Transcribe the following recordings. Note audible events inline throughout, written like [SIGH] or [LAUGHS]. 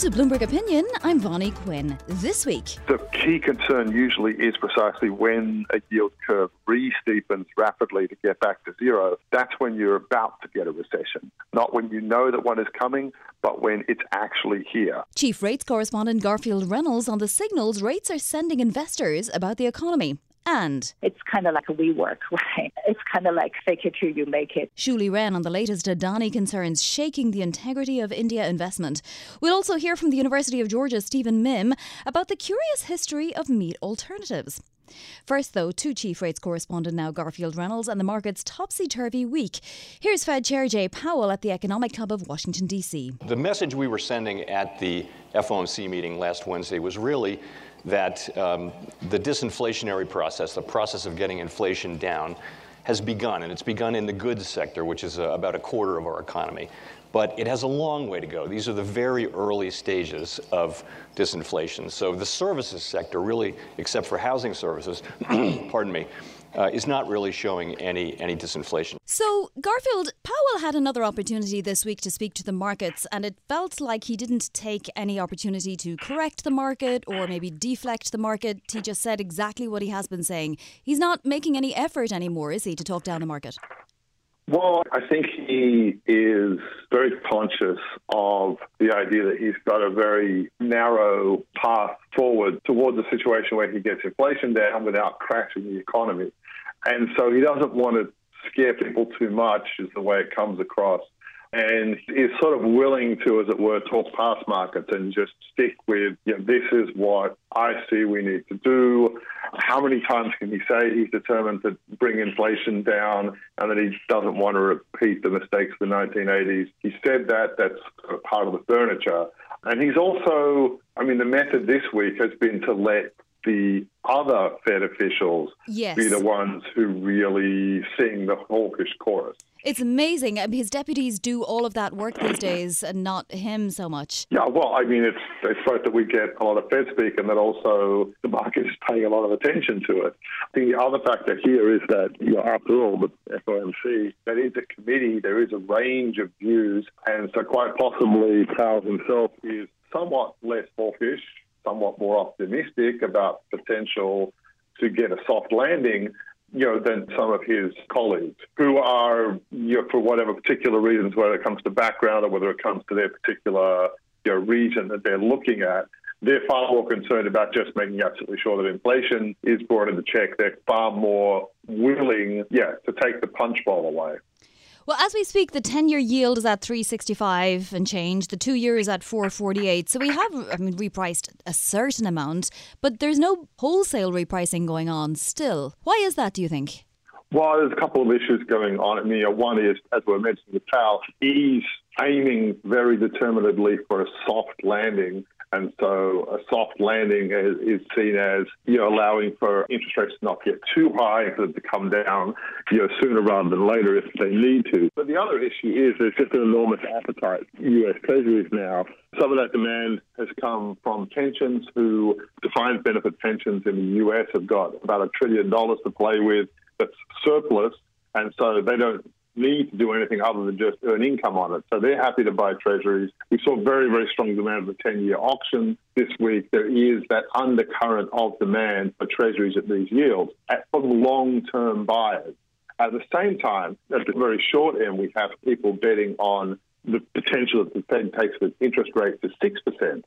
to Bloomberg Opinion. I'm Vonnie Quinn. This week, the key concern usually is precisely when a yield curve re-steepens rapidly to get back to zero. That's when you're about to get a recession, not when you know that one is coming, but when it's actually here. Chief Rates Correspondent Garfield Reynolds on the signals rates are sending investors about the economy and it's kind of like a WeWork, [LAUGHS] right? It's kind of like fake it till you make it. Shuli Ren on the latest Adani concerns shaking the integrity of India investment. We'll also hear from the University of Georgia Stephen Mihm about the curious history of meat alternatives. First, though, to Chief Rates correspondent now Garfield Reynolds and the market's topsy turvy week. Here's Fed Chair Jay Powell at the Economic Club of Washington, D.C. The message we were sending at the FOMC meeting last Wednesday was really that um, the disinflationary process, the process of getting inflation down, has begun, and it's begun in the goods sector, which is uh, about a quarter of our economy. But it has a long way to go. These are the very early stages of disinflation. So the services sector, really, except for housing services, [CLEARS THROAT] pardon me, uh, is not really showing any any disinflation. So Garfield Powell had another opportunity this week to speak to the markets, and it felt like he didn't take any opportunity to correct the market or maybe deflect the market. He just said exactly what he has been saying. He's not making any effort anymore, is he, to talk down the market? Well, I think he is very conscious of the idea that he's got a very narrow path forward towards a situation where he gets inflation down without crashing the economy. And so he doesn't want to scare people too much, is the way it comes across. And is sort of willing to, as it were, talk past markets and just stick with, this is what I see we need to do. How many times can he say he's determined to bring inflation down and that he doesn't want to repeat the mistakes of the 1980s? He said that. That's part of the furniture. And he's also, I mean, the method this week has been to let the other Fed officials yes. be the ones who really sing the hawkish chorus. It's amazing. Um, his deputies do all of that work these days and not him so much. Yeah, well, I mean, it's, it's both that we get a lot of Fed speak and that also the market is paying a lot of attention to it. I think the other factor here is that, you know, after all, the FOMC, that is a committee, there is a range of views, and so quite possibly Powell himself is somewhat less hawkish somewhat more optimistic about potential to get a soft landing, you know, than some of his colleagues who are, you know, for whatever particular reasons, whether it comes to background or whether it comes to their particular you know, region that they're looking at, they're far more concerned about just making absolutely sure that inflation is brought into check. They're far more willing, yeah, to take the punch bowl away. Well, as we speak, the 10 year yield is at 365 and change. The two year is at 448. So we have, I mean, repriced a certain amount, but there's no wholesale repricing going on still. Why is that, do you think? Well, there's a couple of issues going on. I mean, one is, as we mentioned the Powell, is aiming very determinedly for a soft landing and so a soft landing is, is, seen as, you know, allowing for interest rates to not get too high and for them to come down, you know, sooner rather than later if they need to. But the other issue is there's just an enormous appetite U.S. Treasuries now. Some of that demand has come from pensions who defined benefit pensions in the U.S. have got about a trillion dollars to play with that's surplus. And so they don't need to do anything other than just earn income on it. So they're happy to buy treasuries. We saw very, very strong demand for the 10 year auction this week. There is that undercurrent of demand for treasuries at these yields from long term buyers. At the same time, at the very short end, we have people betting on the potential that the Fed takes the interest rate to 6%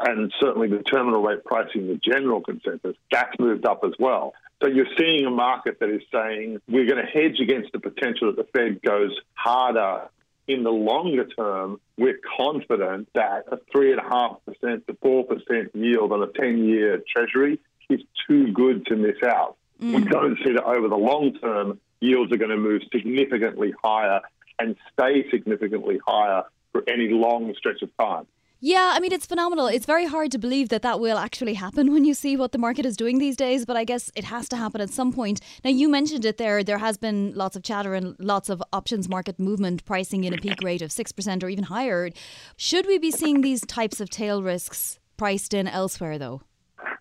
and certainly the terminal rate pricing, the general consensus, that's moved up as well. So you're seeing a market that is saying we're going to hedge against the potential that the Fed goes harder in the longer term, we're confident that a 3.5% to 4% yield on a 10 year Treasury is too good to miss out. Mm. We don't see that over the long term, yields are going to move significantly higher and stay significantly higher for any long stretch of time. Yeah, I mean, it's phenomenal. It's very hard to believe that that will actually happen when you see what the market is doing these days, but I guess it has to happen at some point. Now, you mentioned it there. There has been lots of chatter and lots of options market movement pricing in a peak rate of 6% or even higher. Should we be seeing these types of tail risks priced in elsewhere, though?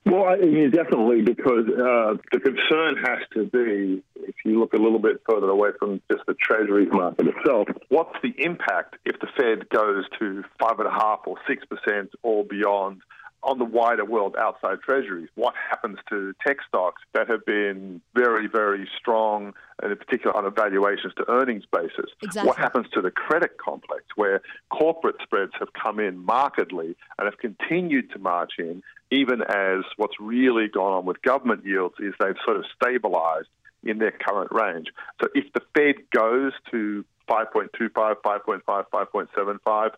Well, I mean, definitely, because uh, the concern has to be, if you look a little bit further away from just the Treasuries market itself, what's the impact if the Fed goes to five and a half or six percent or beyond on the wider world outside treasuries. What happens to tech stocks that have been very, very strong, and in particular on a valuations to earnings basis? Exactly. What happens to the credit complex where corporate spreads have come in markedly and have continued to march in, even as what's really gone on with government yields is they've sort of stabilized in their current range. So if the Fed goes to 5.25, 5.5, 5.75,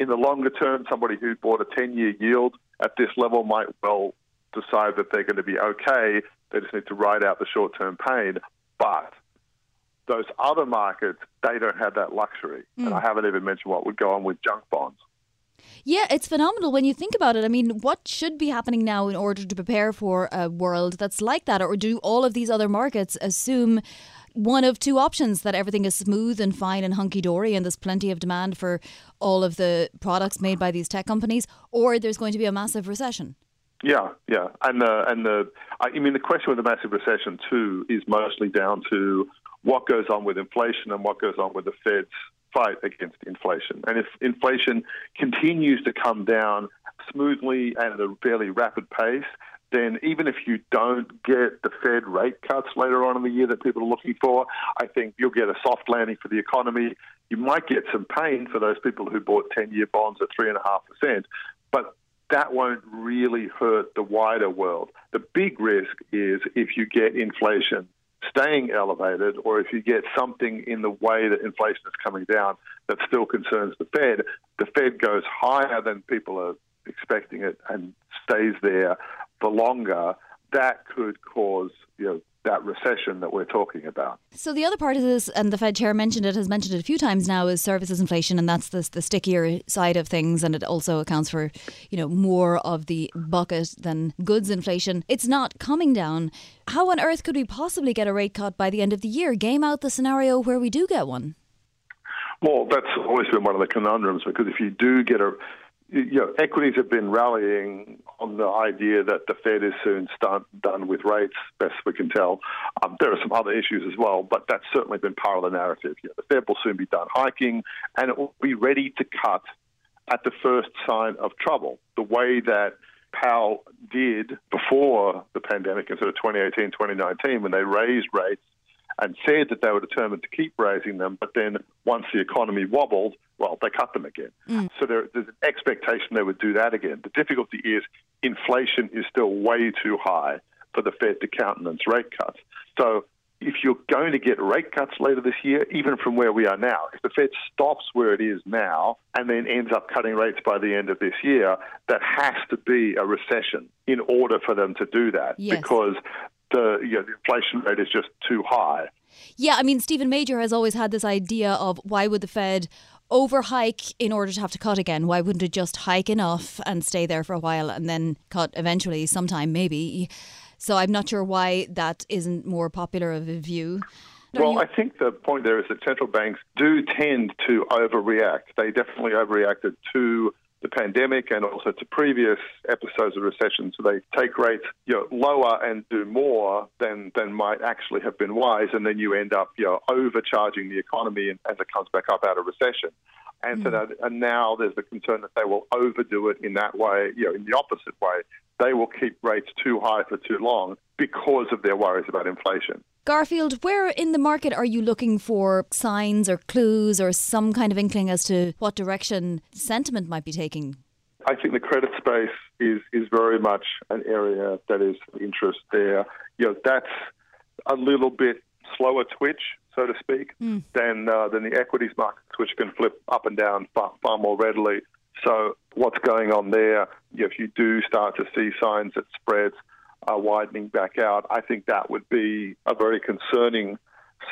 in the longer term, somebody who bought a 10 year yield at this level might well decide that they're going to be okay. They just need to ride out the short term pain. But those other markets, they don't have that luxury. Mm. And hmm. I haven't even mentioned what would go on with junk bonds. Yeah, it's phenomenal when you think about it. I mean, what should be happening now in order to prepare for a world that's like that? Or do all of these other markets assume one of two options that everything is smooth and fine and hunky dory and there's plenty of demand for all of the products made by these tech companies, or there's going to be a massive recession. Yeah, yeah, and the and the I mean the question with the massive recession too is mostly down to what goes on with inflation and what goes on with the Fed's fight against inflation. And if inflation continues to come down smoothly and at a fairly rapid pace, then even if you don't get the Fed rate cuts later on in the year that people are looking for, I think you'll get a soft landing for the economy. You might get some pain for those people who bought 10 year bonds at 3.5%, but that won't really hurt the wider world. The big risk is if you get inflation staying elevated or if you get something in the way that inflation is coming down that still concerns the Fed, the Fed goes higher than people are expecting it and stays there for longer, that could cause you know that recession that we're talking about. So the other part of this, and the Fed chair mentioned it, has mentioned it a few times now, is services inflation, and that's the, the stickier side of things, and it also accounts for, you know, more of the bucket than goods inflation. It's not coming down. How on earth could we possibly get a rate cut by the end of the year? Game out the scenario where we do get one. Well, that's always been one of the conundrums because if you do get a you know, equities have been rallying on the idea that the Fed is soon start, done with rates, best we can tell. Um, there are some other issues as well, but that's certainly been part of the narrative. You know, the Fed will soon be done hiking, and it will be ready to cut at the first sign of trouble, the way that Powell did before the pandemic in sort of 2018, 2019, when they raised rates and said that they were determined to keep raising them, but then once the economy wobbled, well, they cut them again. Mm. So there, there's an expectation they would do that again. The difficulty is inflation is still way too high for the Fed to countenance rate cuts. So if you're going to get rate cuts later this year, even from where we are now, if the Fed stops where it is now and then ends up cutting rates by the end of this year, that has to be a recession in order for them to do that yes. because the, you know, the inflation rate is just too high. Yeah, I mean, Steven Major has always had this idea of why would the Fed over hike in order to have to cut again? Why wouldn't it just hike enough and stay there for a while and then cut eventually, sometime maybe? So I'm not sure why that isn't more popular of a view. well, I think the point there is that central banks do tend to overreact. They definitely overreacted to the pandemic and also to previous episodes of recession. So they take rates you know, lower and do more than, than might actually have been wise, and then you end up you know, overcharging the economy as it comes back up out of recession. And mm. so that, and now there's the concern that they will overdo it in that way, you know, in the opposite way. They will keep rates too high for too long because of their worries about inflation. Garfield, where in the market are you looking for signs or clues or some kind of inkling as to what direction sentiment might be taking? I think the credit space is, is very much an area that is of interest there. You know, that's a little bit slower twitch. so to speak, mm. than uh, than the equities markets, which can flip up and down far, far more readily. So what's going on there? If you do start to see signs that spreads are widening back out, I think that would be a very concerning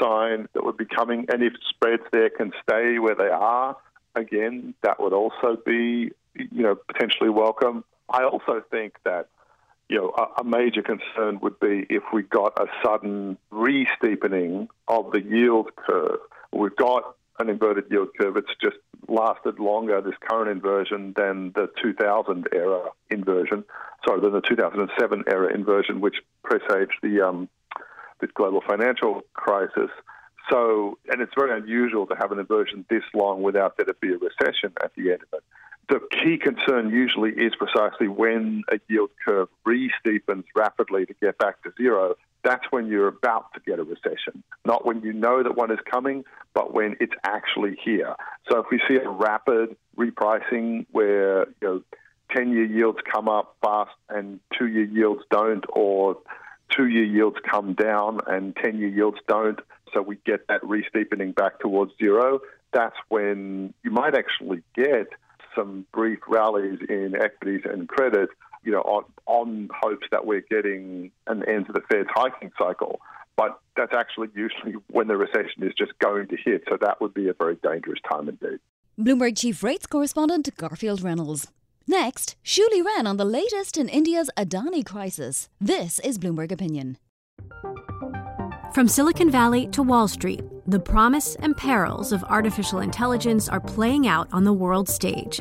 sign that would be coming. And if spreads there can stay where they are, again, that would also be you know potentially welcome. I also think that you know, a, a, major concern would be if we got a sudden re-steepening of the yield curve. We've got an inverted yield curve. It's just lasted longer, this current inversion, than the 2000 era inversion. Sorry, than the 2007 era inversion, which presaged the um, the global financial crisis. So, and it's very unusual to have an inversion this long without there to be a recession at the end of it the key concern usually is precisely when a yield curve re-steepens rapidly to get back to zero. That's when you're about to get a recession, not when you know that one is coming, but when it's actually here. So if we see a rapid repricing where you know 10-year yields come up fast and two-year yields don't, or two-year yields come down and 10-year yields don't, so we get that re-steepening back towards zero, that's when you might actually get some brief rallies in equities and credit, you know, on, on hopes that we're getting an end to the Fed's hiking cycle. But that's actually usually [LAUGHS] when the recession is just going to hit. So that would be a very dangerous time indeed. Bloomberg Chief Rates Correspondent Garfield Reynolds. Next, Shuli Ren on the latest in India's Adani crisis. This is Bloomberg Opinion. From Silicon Valley to Wall Street, the promise and perils of artificial intelligence are playing out on the world stage.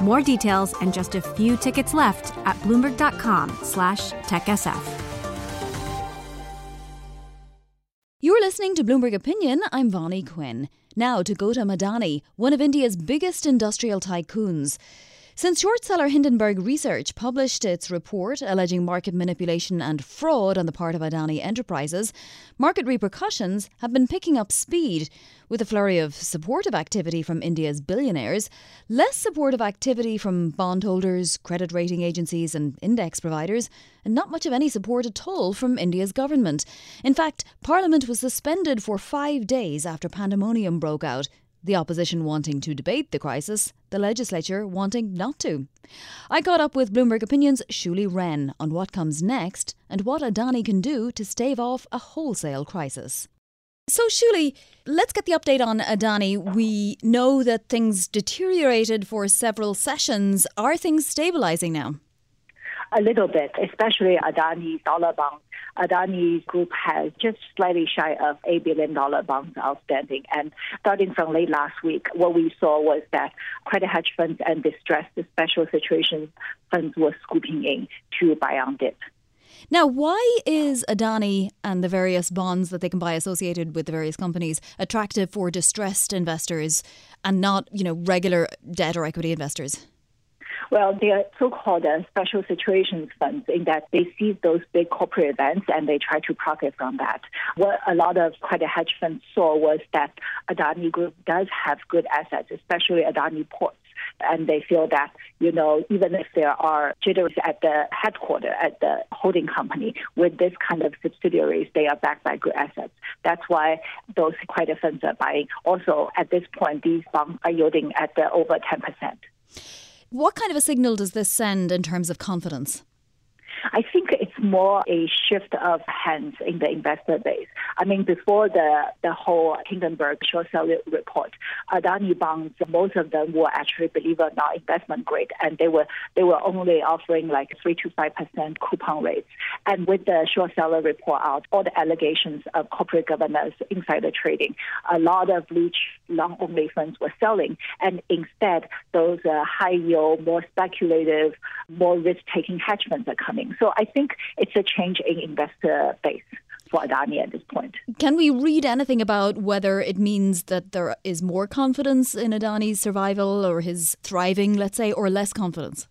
More details and just a few tickets left at bloomberg.com/techsf. You're listening to Bloomberg Opinion. I'm Vonnie Quinn. Now to Gautam Adani, one of India's biggest industrial tycoons. Since short seller Hindenburg Research published its report alleging market manipulation and fraud on the part of Adani Enterprises, market repercussions have been picking up speed. With a flurry of supportive activity from India's billionaires, less supportive activity from bondholders, credit rating agencies, and index providers, and not much of any support at all from India's government. In fact, Parliament was suspended for five days after pandemonium broke out the opposition wanting to debate the crisis, the legislature wanting not to. I caught up with Bloomberg Opinion's Shuli Ren on what comes next and what Adani can do to stave off a wholesale crisis. So, Shuli, let's get the update on Adani. We know that things deteriorated for several sessions. Are things stabilizing now? A little bit, especially Adani dollar bonds Adani Group has just slightly shy of $8 billion bonds outstanding. And starting from late last week, what we saw was that credit hedge funds and distressed special situation funds were scooping in to buy on dip. Now, why is Adani and the various bonds that they can buy associated with the various companies attractive for distressed investors and not, you know, regular debt or equity investors? Well, they are so-called uh, special situations funds in that they seize those big corporate events and they try to profit from that. What a lot of credit hedge funds saw was that Adani Group does have good assets, especially Adani Ports. And they feel that you know even if there are jitters at the headquarters at the holding company with this kind of subsidiaries they are backed by good assets. That's why those credit funds are buying. Also at this point these bonds are yielding at the over 10% what kind of a signal does this send in terms of confidence? I think more a shift of hands in the investor base. I mean, before the, the whole Hindenburg short selling report, Adani bonds, most of them were actually, believe it or not, investment grade, and they were they were only offering like three to five percent coupon rates. And with the short seller report out, all the allegations of corporate governance, insider trading, a lot of rich long only funds were selling, and instead those uh, high yield, more speculative, more risk taking hedge funds are coming. So I think it's a change in investor base. for Adani at this point. Can we read anything about whether it means that there is more confidence in Adani's survival or his thriving, let's say, or less confidence?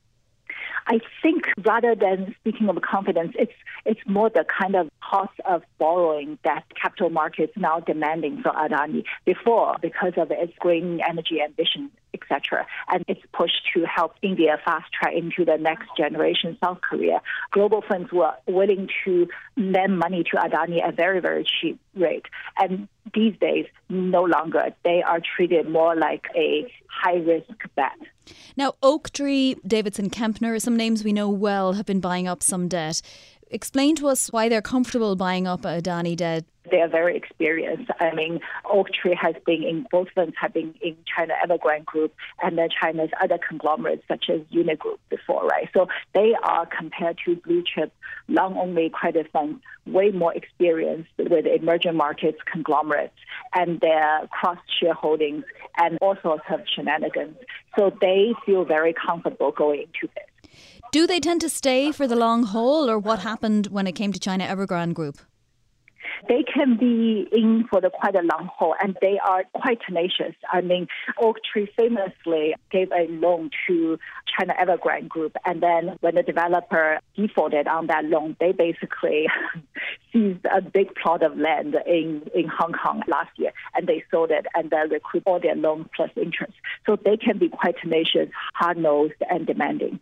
I think rather than speaking of confidence, it's it's more the kind of cost of borrowing that capital markets now demanding for Adani before because of its green energy ambition, etc. And its push to help India fast track into the next generation South Korea. Global funds were willing to lend money to Adani at very, very cheap rate. And these days, no longer. They are treated more like a high risk bet. Now, Oaktree, Davidson Kempner, some names we know well, have been buying up some debt. Explain to us why they're comfortable buying up Adani debt. They are very experienced. I mean, Oaktree has been in both funds have been in China Evergrande Group and then China's other conglomerates such as Unigroup before, right? So they are compared to blue chip long only credit funds way more experienced with emerging markets conglomerates and their cross shareholdings and all sorts of shenanigans. So they feel very comfortable going into this. Do they tend to stay for the long haul, or what happened when it came to China Evergrande Group? They can be in for the quite a long haul and they are quite tenacious. I mean, Oaktree famously gave a loan to China Evergrande Group and then when the developer defaulted on that loan, they basically [LAUGHS] seized a big plot of land in, in Hong Kong last year and they sold it and then recoup all their loans plus interest. So they can be quite tenacious, hard-nosed and demanding.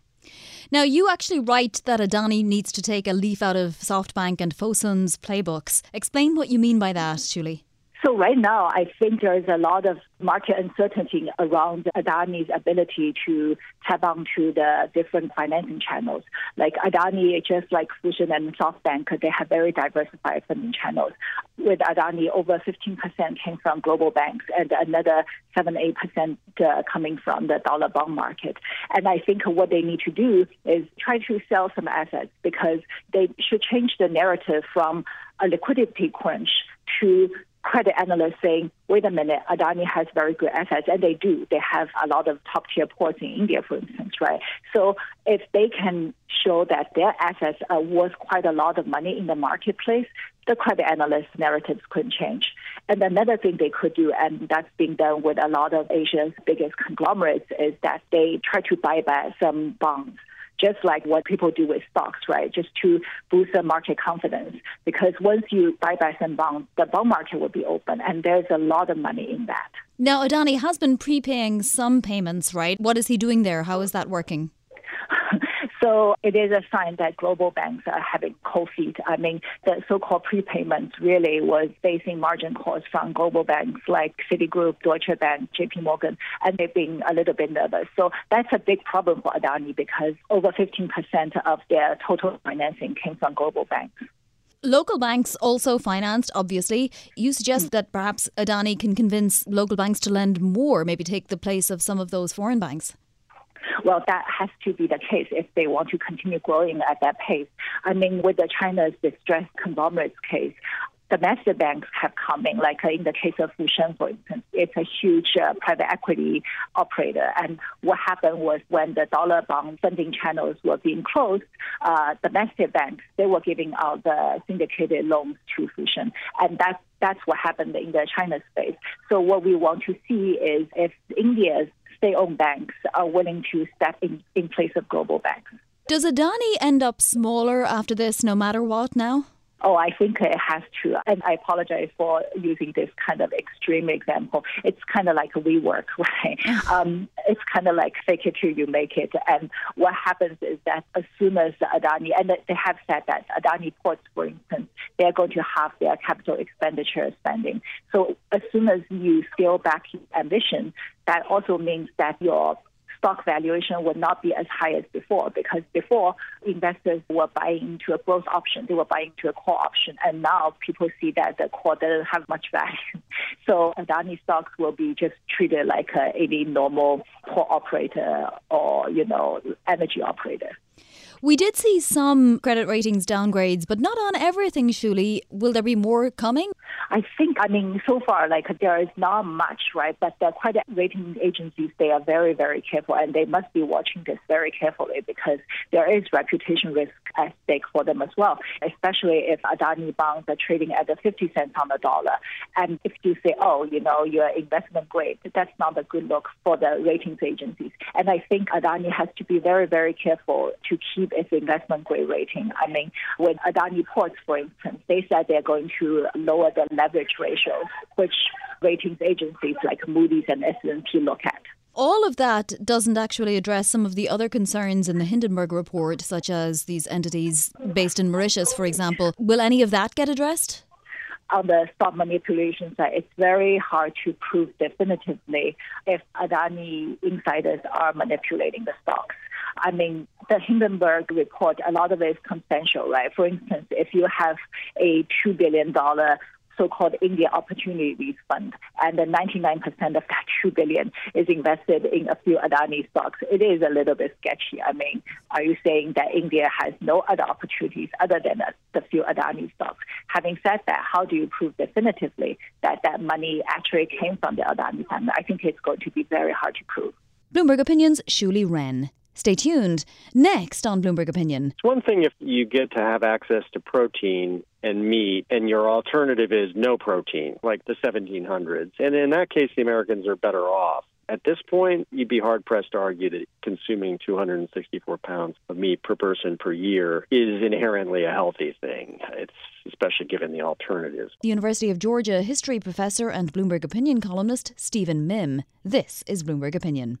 Now, you actually write that Adani needs to take a leaf out of SoftBank and Fosun's playbooks. Explain what you mean by that, Shuli. So right now, I think there is a lot of market uncertainty around Adani's ability to tap onto the different financing channels. Like Adani, just like Fosun and SoftBank, they have very diversified funding channels. With Adani, over 15% came from global banks and another 7-8% uh, coming from the dollar bond market. And I think what they need to do is try to sell some assets because they should change the narrative from a liquidity crunch to credit analysts saying, wait a minute, Adani has very good assets, and they do. They have a lot of top tier ports in India, for instance, right? So if they can show that their assets are worth quite a lot of money in the marketplace, the credit analyst narratives could change. And another thing they could do, and that's being done with a lot of Asia's biggest conglomerates, is that they try to buy back some bonds just like what people do with stocks, right? Just to boost the market confidence. Because once you buy back some bonds, the bond market will be open, and there's a lot of money in that. Now, Adani has been prepaying some payments, right? What is he doing there? How is that working? So it is a sign that global banks are having cold feet. I mean, the so-called prepayments really was facing margin calls from global banks like Citigroup, Deutsche Bank, JP Morgan, and they've been a little bit nervous. So that's a big problem for Adani because over 15% of their total financing came from global banks. Local banks also financed, obviously. You suggest mm. that perhaps Adani can convince local banks to lend more, maybe take the place of some of those foreign banks. Well, that has to be the case if they want to continue growing at that pace. I mean, with the China's distressed conglomerates case, domestic banks have come in, like uh, in the case of Fosun, for instance, it's a huge uh, private equity operator. And what happened was when the dollar bond funding channels were being closed, uh, domestic banks, they were giving out the syndicated loans to Fosun. And that's that's what happened in the China space. So what we want to see is if India's state-owned banks are willing to step in, in place of global banks. Does Adani end up smaller after this, no matter what now? Oh, I think it has to. And I apologize for using this kind of extreme example. It's kind of like WeWork, [LAUGHS] right? [LAUGHS] um, it's kind of like fake it till you make it. And what happens is that as soon as Adani, and they have said that Adani ports, for instance, they're going to have their capital expenditure spending. So as soon as you scale back your ambition, that also means that your stock valuation would not be as high as before because before investors were buying into a growth option, they were buying into a coal option, and now people see that the coal doesn't have much value. [LAUGHS] So uh, Adani stocks will be just treated like a, any normal coal operator or you know energy operator. We did see some credit ratings downgrades, but not on everything, Shuli. Will there be more coming? I think, I mean, so far, like there is not much, right? But the credit rating agencies, they are very, very careful and they must be watching this very carefully because there is reputation risk at stake for them as well, especially if Adani bonds are trading at the 50 cents on the dollar. And if you say, oh, you know, you're investment grade, that's not a good look for the ratings agencies. And I think Adani has to be very, very careful to keep its investment grade rating. I mean, with Adani Ports, for instance, they said they're going to lower the leverage ratios, which ratings agencies like Moody's and S&P look at. All of that doesn't actually address some of the other concerns in the Hindenburg report, such as these entities based in Mauritius, for example. Will any of that get addressed? on the stock manipulation side, it's very hard to prove definitively if Adani insiders are manipulating the stocks. I mean, the Hindenburg report, a lot of it is consensual, right? For instance, if you have a $2 billion so-called India Opportunities Fund, and then 99% of that 2 billion is invested in a few Adani stocks. It is a little bit sketchy. I mean, are you saying that India has no other opportunities other than the few Adani stocks? Having said that, how do you prove definitively that that money actually came from the Adani fund? I think it's going to be very hard to prove. Bloomberg Opinions, Shuli Ren. Stay tuned. Next on Bloomberg Opinion. It's one thing if you get to have access to protein and meat, and your alternative is no protein, like the 1700s. And in that case, the Americans are better off. At this point, you'd be hard pressed to argue that consuming 264 pounds of meat per person per year is inherently a healthy thing. It's especially given the alternatives. The University of Georgia history professor and Bloomberg opinion columnist Stephen Mihm. This is Bloomberg Opinion.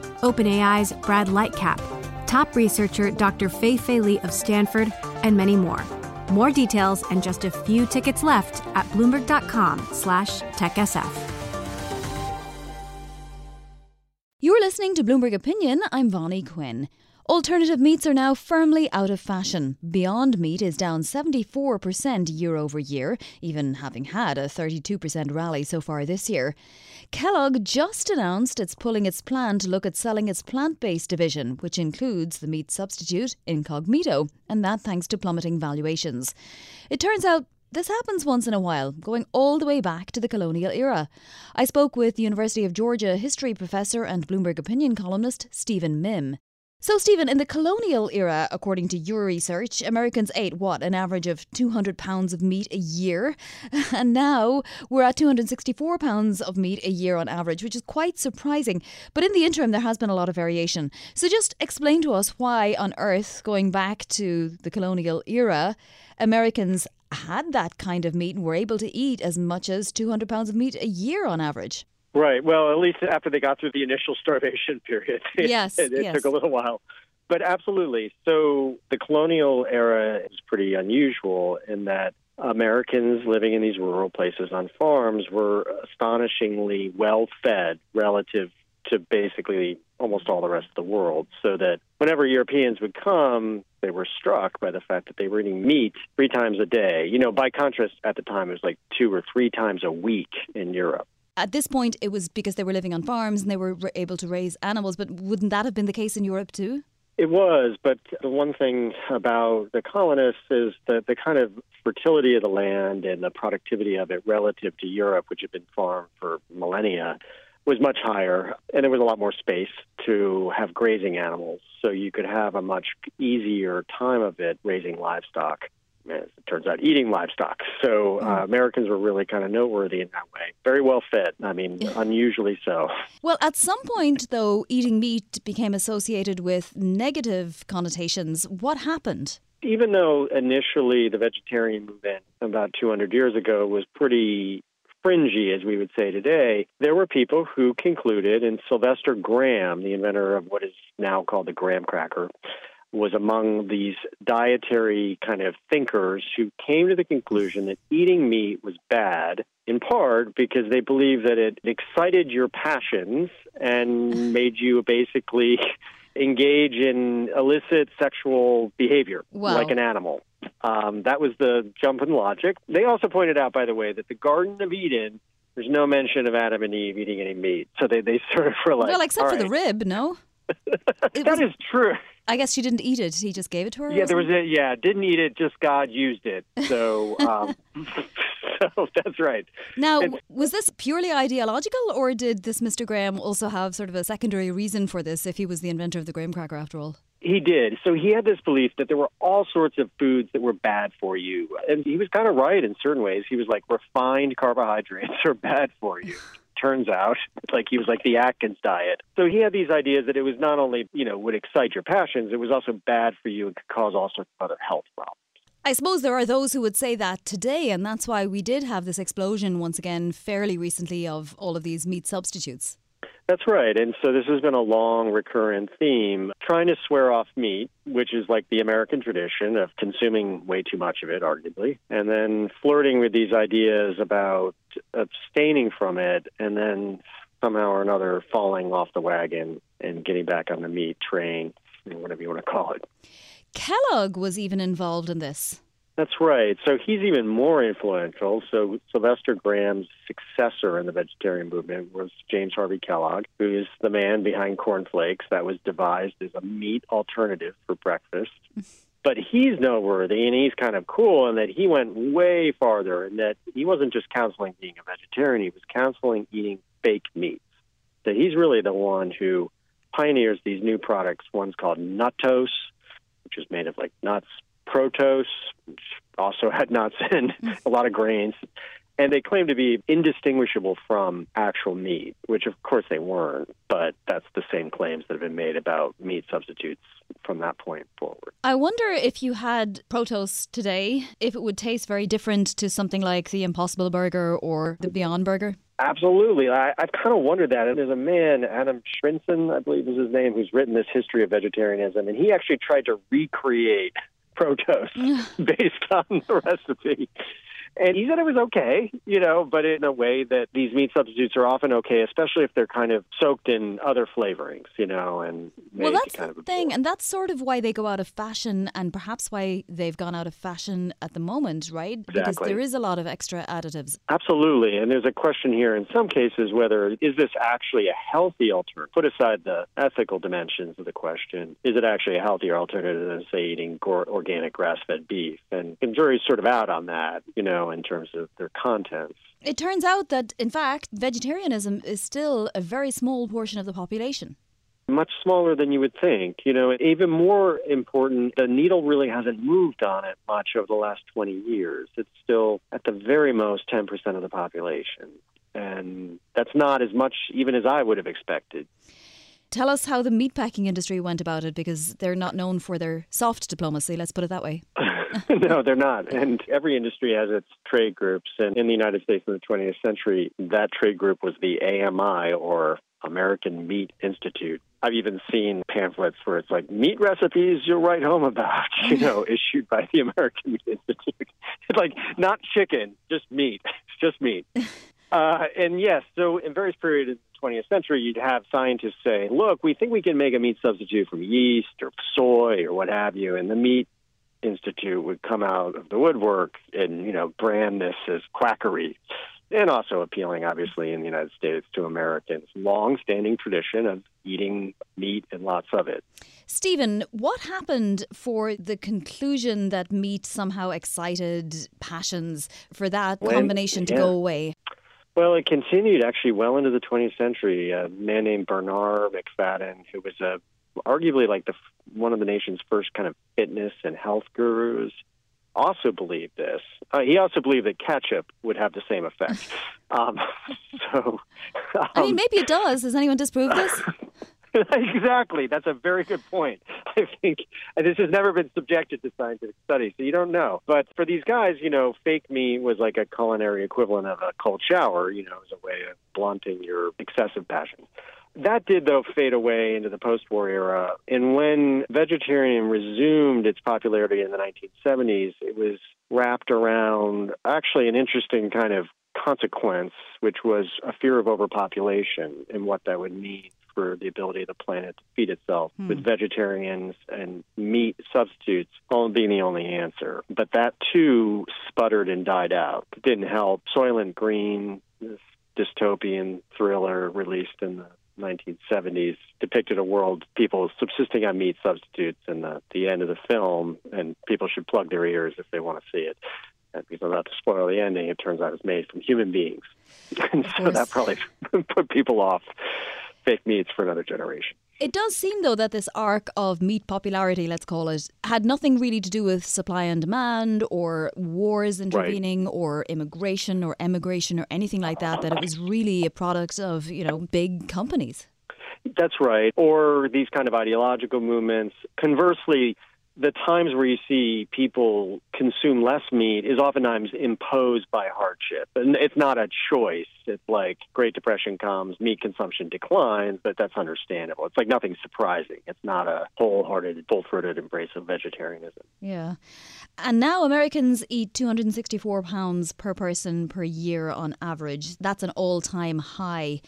OpenAI's Brad Lightcap, top researcher Dr. Fei Fei Li of Stanford, and many more. More details and just a few tickets left at bloomberg.com slash techsf. You're listening to Bloomberg Opinion. I'm Vonnie Quinn. Alternative meats are now firmly out of fashion. Beyond Meat is down 74% year over year, even having had a 32% rally so far this year. Kellogg just announced it's pulling its plan to look at selling its plant based division, which includes the meat substitute Incogmeato, and that thanks to plummeting valuations. It turns out this happens once in a while, going all the way back to the colonial era. I spoke with University of Georgia history professor and Bloomberg opinion columnist Stephen Mihm. So, Stephen, in the colonial era, according to your research, Americans ate what, an average of 200 pounds of meat a year? [LAUGHS] And now we're at 264 pounds of meat a year on average, which is quite surprising. But in the interim, there has been a lot of variation. So, just explain to us why on earth, going back to the colonial era, Americans had that kind of meat and were able to eat as much as 200 pounds of meat a year on average. Right. Well, at least after they got through the initial [LAUGHS] starvation period. [LAUGHS] Yes. it, it yes. took a little while. But absolutely. So the colonial era is pretty unusual in that Americans living in these rural places on farms were astonishingly well fed relative to basically almost all the rest of the world. So that whenever Europeans would come, they were struck by the fact that they were eating meat three times a day. You know, by contrast, at the time, it was like two or three times a week in Europe. At this point, it was because they were living on farms and they were able to raise animals, but wouldn't that have been the case in Europe too? It was, but the one thing about the colonists is that the kind of fertility of the land and the productivity of it relative to Europe, which had been farmed for millennia, was much higher, and there was a lot more space to have grazing animals. So you could have a much easier time of it raising livestock as it turns out, eating livestock. So uh, mm. Americans were really kind of noteworthy in that way. Very well fed. I mean, unusually so. Well, at some point, though, eating meat became associated with negative connotations. What happened? Even though initially the vegetarian movement about 200 years ago was pretty fringy, as we would say today, there were people who concluded, and Sylvester Graham, the inventor of what is now called the graham cracker, was among these dietary kind of thinkers who came to the conclusion that eating meat was bad, in part because they believed that it excited your passions and [SIGHS] made you basically [LAUGHS] engage in illicit sexual behavior like an animal. Um, that was the jump in logic. They also pointed out, by the way, that the Garden of Eden, there's no mention of Adam and Eve eating any meat. So they, they [LAUGHS] sort of were like, well, except for right. the rib, no? [LAUGHS] that was, is true. I guess she didn't eat it. He just gave it to her. Yeah, there was a yeah. Didn't eat it. Just God used it. So, [LAUGHS] um, [LAUGHS] so that's right. Now, was this purely ideological, or did this Mr. Graham also have sort of a secondary reason for this? If he was the inventor of the graham cracker, after all. He did. So he had this belief that there were all sorts of foods that were bad for you. And he was kind of right in certain ways. He was like, refined carbohydrates [LAUGHS] are bad for you turns out. Like he was like the Atkins diet. So he had these ideas that it was not only, you know, would excite your passions, it was also bad for you and could cause all sorts of other health problems. I suppose there are those who would say that today, and that's why we did have this explosion once again fairly recently of all of these meat substitutes. That's right. And so this has been a long recurrent theme trying to swear off meat, which is like the American tradition of consuming way too much of it, arguably, and then flirting with these ideas about abstaining from it and then somehow or another falling off the wagon and getting back on the meat train, whatever you want to call it. Kellogg was even involved in this. That's right. So he's even more influential. So Sylvester Graham's successor in the vegetarian movement was James Harvey Kellogg, who is the man behind cornflakes that was devised as a meat alternative for breakfast. [LAUGHS] but he's noteworthy and he's kind of cool in that he went way farther in that he wasn't just counseling being a vegetarian, he was counseling eating fake meats. That he's really the one who pioneers these new products. One's called Nuttose, which is made of like nuts, Protose, which also had nuts [LAUGHS] and a lot of grains. And they claim to be indistinguishable from actual meat, which of course they weren't, but that's the same claims that have been made about meat substitutes from that point forward. I wonder if you had Protose today, if it would taste very different to something like the Impossible Burger or the Beyond Burger. Absolutely. I, have kind of wondered that. And there's a man, Adam Shprintzen, I believe is his name, who's written this history of vegetarianism, and he actually tried to recreate Protose [LAUGHS] based on the recipe. And he said it was okay, you know, but in a way that these meat substitutes are often okay, especially if they're kind of soaked in other flavorings, you know, and well, that's kind the of thing, and that's sort of why they go out of fashion, and perhaps why they've gone out of fashion at the moment, right? Exactly. Because there is a lot of extra additives. Absolutely, and there's a question here in some cases whether is this actually a healthy alternative? Put aside the ethical dimensions of the question, is it actually a healthier alternative than say eating organic grass-fed beef? And the jury's sort of out on that, you know in terms of their contents. It turns out that, in fact, vegetarianism is still a very small portion of the population. Much smaller than you would think. You know, even more important, the needle really hasn't moved on it much over the last 20 years. It's still, at the very most, 10% of the population. And that's not as much even as I would have expected. Tell us how the meatpacking industry went about it because they're not known for their soft diplomacy, let's put it that way. [LAUGHS] [LAUGHS] no, they're not. And every industry has its trade groups. And in the United States in the 20th century, that trade group was the AMI or American Meat Institute. I've even seen pamphlets where it's like meat recipes you'll write home about, [LAUGHS] you know, [LAUGHS] issued by the American Meat Institute. It's like not chicken, just meat, just meat. Uh, and yes, so in various periods of the 20th century, you'd have scientists say, look, we think we can make a meat substitute from yeast or soy or what have you. And the meat institute would come out of the woodwork and, you know, brand this as quackery. And also appealing, obviously, in the United States to Americans. Long-standing tradition of eating meat and lots of it. Stephen, what happened for the conclusion that meat somehow excited passions for that When- combination to yeah. go away? Well, it continued actually well into the 20th century. A man named Bernard McFadden, who was a arguably like the one of the nation's first kind of fitness and health gurus, also believed this. Uh, he also believed that ketchup would have the same effect. [LAUGHS] um, so, I mean, um, maybe it does. Has anyone disproved this? [LAUGHS] exactly. That's a very good point. [LAUGHS] I think and this has never been subjected to scientific study, so you don't know. But for these guys, you know, fake meat was like a culinary equivalent of a cold shower, you know, as a way of blunting your excessive passions. That did, though, fade away into the post war era. And when vegetarian resumed its popularity in the 1970s, it was wrapped around actually an interesting kind of consequence, which was a fear of overpopulation and what that would mean for the ability of the planet to feed itself, hmm. with vegetarians and meat substitutes all being the only answer. But that too sputtered and died out. It didn't help. Soylent Green, this dystopian thriller released in the 1970s depicted a world people subsisting on meat substitutes and the, the end of the film and people should plug their ears if they want to see it and because I'm not to spoil the ending, it turns out it's made from human beings. [LAUGHS] and so that probably [LAUGHS] put people off fake meats for another generation. It does seem, though, that this arc of meat popularity, let's call it, had nothing really to do with supply and demand or wars intervening right. or immigration or emigration or anything like that, that it was really a product of, you know, big companies. That's right. Or these kind of ideological movements. Conversely, the times where you see people consume less meat is oftentimes imposed by hardship. And it's not a choice. It's like Great Depression comes, meat consumption declines, but that's understandable. It's like nothing surprising. It's not a wholehearted, full throated embrace of vegetarianism. Yeah. And now Americans eat 264 pounds per person per year on average. That's an all time high.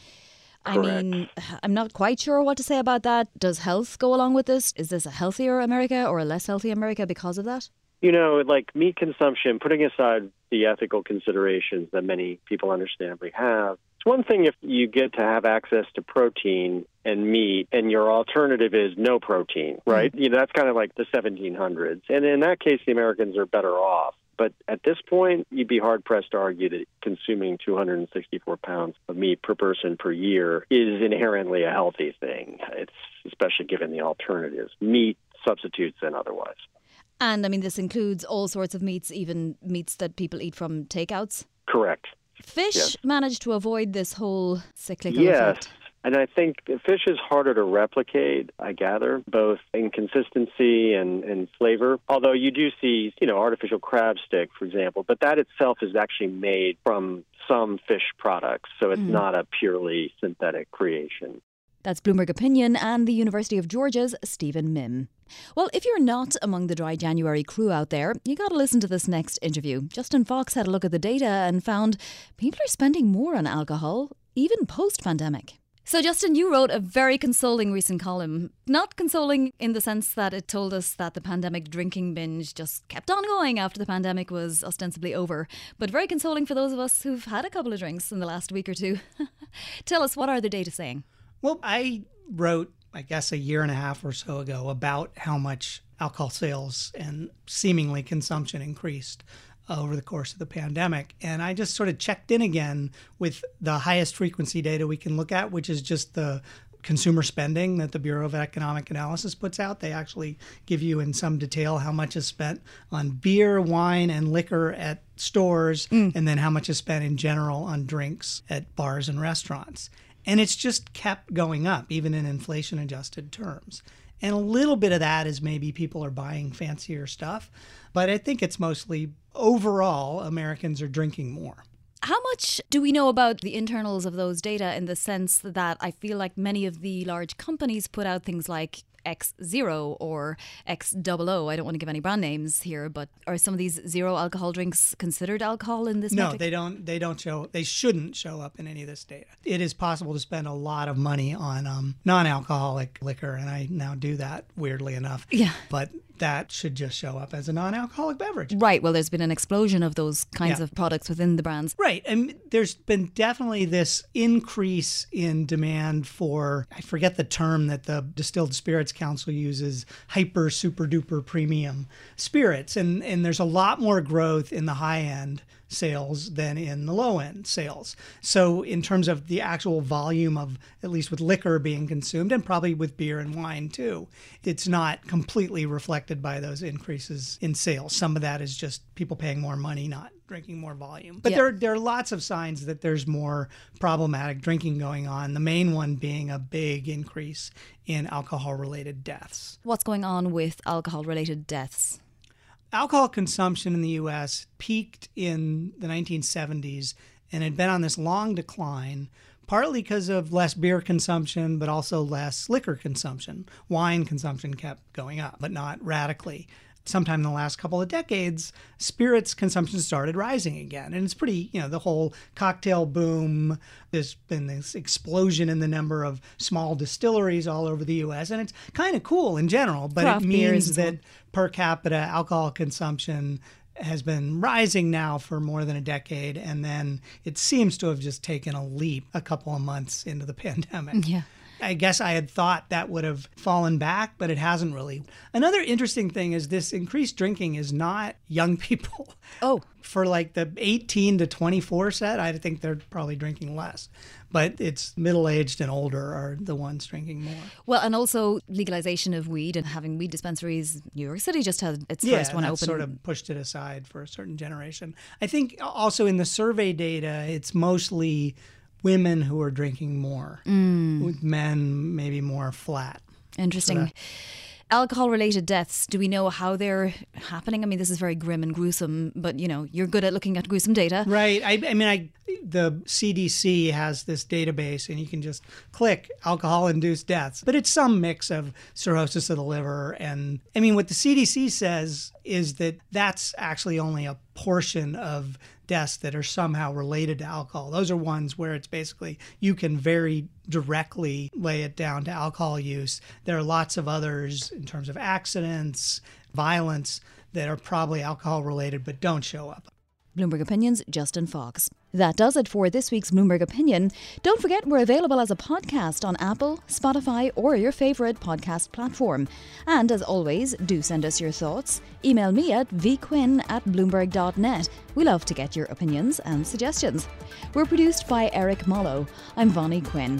I mean, [SIGHS] I'm not quite sure what to say about that. Does health go along with this? Is this a healthier America or a less healthy America because of that? You know, like meat consumption, putting aside the ethical considerations that many people understandably have, it's one thing if you get to have access to protein and meat and your alternative is no protein, right? Mm-hmm. You know, that's kind of like the 1700s. And in that case, the Americans are better off. But at this point, you'd be hard pressed to argue that consuming 264 pounds of meat per person per year is inherently a healthy thing. It's especially given the alternatives, meat substitutes and otherwise. And I mean, this includes all sorts of meats, even meats that people eat from takeouts. Correct. Fish yes. managed to avoid this whole cyclical yes. effect. And I think fish is harder to replicate, I gather, both in consistency and, and flavor. Although you do see, you know, artificial crab stick, for example, but that itself is actually made from some fish products. So it's mm. not a purely synthetic creation. That's Bloomberg Opinion and the University of Georgia's Stephen Mihm. Well, if you're not among the Dry January crew out there, you got to listen to this next interview. Justin Fox had a look at the data and found people are spending more on alcohol, even post pandemic. So, Justin, you wrote a very consoling recent column. Not consoling in the sense that it told us that the pandemic drinking binge just kept on going after the pandemic was ostensibly over, but very consoling for those of us who've had a couple of drinks in the last week or two. [LAUGHS] Tell us, what are the data saying? Well, I wrote, I guess, a year and a half or so ago about how much alcohol sales and seemingly consumption increased over the course of the pandemic. And I just sort of checked in again with the highest frequency data we can look at, which is just the consumer spending that the Bureau of Economic Analysis puts out. They actually give you in some detail how much is spent on beer, wine, and liquor at stores, mm. and then how much is spent in general on drinks at bars and restaurants. And it's just kept going up, even in inflation adjusted terms. And a little bit of that is maybe people are buying fancier stuff. But I think it's mostly overall Americans are drinking more. How much do we know about the internals of those data in the sense that I feel like many of the large companies put out things like X Zero or X Double O. I don't want to give any brand names here, but are some of these zero alcohol drinks considered alcohol in this? No, metric? they don't. They don't show. They shouldn't show up in any of this data. It is possible to spend a lot of money on um, non-alcoholic liquor, and I now do that weirdly enough. Yeah. But that should just show up as a non-alcoholic beverage. Right. Well, there's been an explosion of those kinds yeah. of products within the brands. Right. And there's been definitely this increase in demand for I forget the term that the Distilled Spirits Council uses, hyper super duper premium spirits and and there's a lot more growth in the high end sales than in the low end sales. So, in terms of the actual volume of, at least with liquor being consumed, and probably with beer and wine too, it's not completely reflected by those increases in sales. Some of that is just people paying more money, not drinking more volume. But yeah. there, there are lots of signs that there's more problematic drinking going on. The main one being a big increase in alcohol related deaths. What's going on with alcohol related deaths? alcohol consumption in the US peaked in the 1970s and had been on this long decline, partly because of less beer consumption, but also less liquor consumption. Wine consumption kept going up, but not radically sometime in the last couple of decades, spirits consumption started rising again. And it's pretty, you know, the whole cocktail boom. There's been this explosion in the number of small distilleries all over the US. And it's kind of cool in general, but Craft it means that per capita alcohol consumption has been rising now for more than a decade. And then it seems to have just taken a leap a couple of months into the [LAUGHS] pandemic. Yeah. I guess I had thought that would have fallen back, but it hasn't really. Another interesting thing is this increased drinking is not young [LAUGHS] people. Oh. For like the 18 to 24 set, I think they're probably drinking less. But it's middle aged and older are the ones drinking more. Well, and also legalization of weed and having weed dispensaries. New York City just had its yeah, first one open. sort of pushed it aside for a certain generation. I think also in the survey data, it's mostly women who are drinking more, mm. with men maybe more flat. Interesting. So alcohol related deaths do we know how they're happening i mean this is very grim and gruesome but you know you're good at looking at gruesome data right i, I mean i the cdc has this database and you can just click alcohol induced deaths but it's some mix of cirrhosis of the liver and i mean what the cdc says is that that's actually only a portion of deaths that are somehow related to alcohol. Those are ones where it's basically you can very directly lay it down to alcohol use. There are lots of others in terms of accidents, violence that are probably alcohol related but don't show up. Bloomberg Opinions, Justin Fox. That does it for this week's Bloomberg Opinion. Don't forget we're available as a podcast on Apple, Spotify, or your favourite podcast platform. And as always, do send us your thoughts. Email me at vquinn at bloomberg.net. We love to get your opinions and suggestions. We're produced by Eric Mollo. I'm Vonnie Quinn.